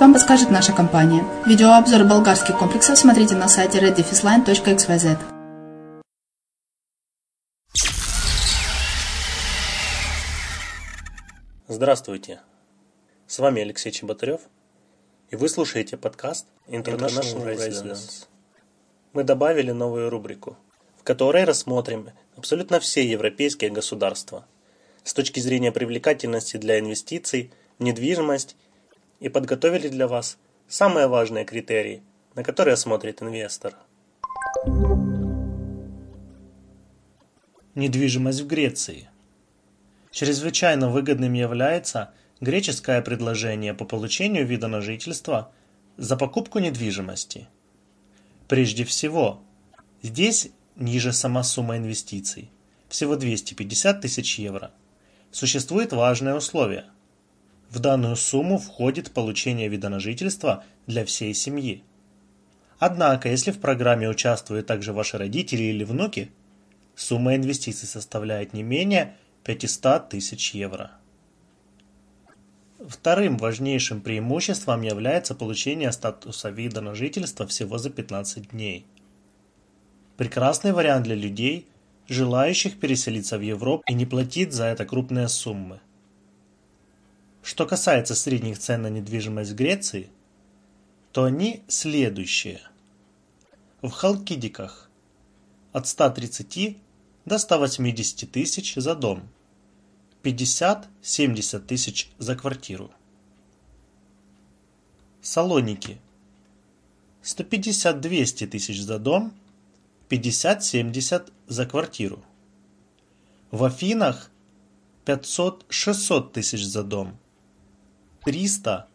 вам подскажет наша компания. Видеообзор болгарских комплексов смотрите на сайте reddefisline.xyz. Здравствуйте! С вами Алексей Чеботарев – и вы слушаете подкаст International Residence. Мы добавили новую рубрику, в которой рассмотрим абсолютно все европейские государства с точки зрения привлекательности для инвестиций в недвижимость и подготовили для вас самые важные критерии, на которые смотрит инвестор. Недвижимость в Греции. Чрезвычайно выгодным является греческое предложение по получению вида на жительство за покупку недвижимости. Прежде всего, здесь ниже сама сумма инвестиций, всего 250 тысяч евро. Существует важное условие. В данную сумму входит получение вида на жительство для всей семьи. Однако, если в программе участвуют также ваши родители или внуки, сумма инвестиций составляет не менее 500 тысяч евро. Вторым важнейшим преимуществом является получение статуса вида на жительство всего за 15 дней. Прекрасный вариант для людей, желающих переселиться в Европу и не платить за это крупные суммы. Что касается средних цен на недвижимость в Греции, то они следующие. В Халкидиках от 130 до 180 тысяч за дом, 50-70 тысяч за квартиру. Салоники 150-200 тысяч за дом, 50-70 за квартиру. В Афинах 500-600 тысяч за дом, 300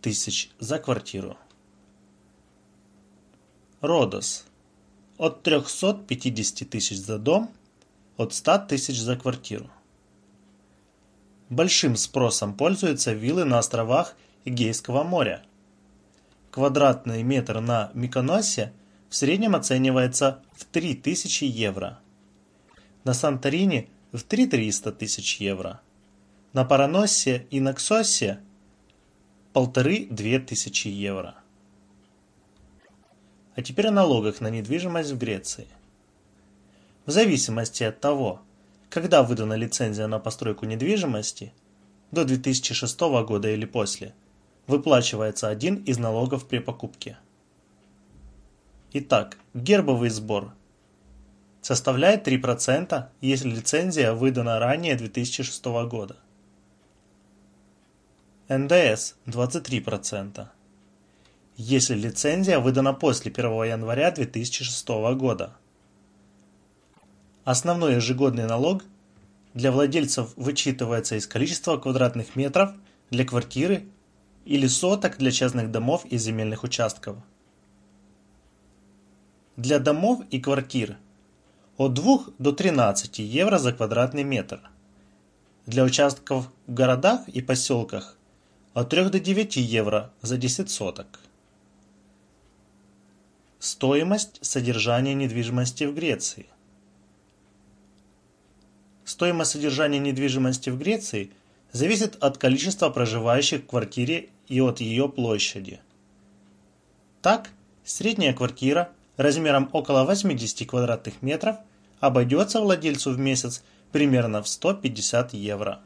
тысяч за квартиру. Родос от 350 тысяч за дом, от 100 тысяч за квартиру. Большим спросом пользуются виллы на островах Эгейского моря. Квадратный метр на Миконосе в среднем оценивается в 3000 евро. На Санторини в 3300 тысяч евро. На Параносе и Наксосе полторы-две тысячи евро. А теперь о налогах на недвижимость в Греции. В зависимости от того, когда выдана лицензия на постройку недвижимости, до 2006 года или после, выплачивается один из налогов при покупке. Итак, гербовый сбор составляет 3%, если лицензия выдана ранее 2006 года. НДС 23%, если лицензия выдана после 1 января 2006 года. Основной ежегодный налог для владельцев вычитывается из количества квадратных метров для квартиры или соток для частных домов и земельных участков. Для домов и квартир от 2 до 13 евро за квадратный метр. Для участков в городах и поселках от 3 до 9 евро за 10 соток. Стоимость содержания недвижимости в Греции – Стоимость содержания недвижимости в Греции зависит от количества проживающих в квартире и от ее площади. Так, средняя квартира размером около 80 квадратных метров обойдется владельцу в месяц примерно в 150 евро.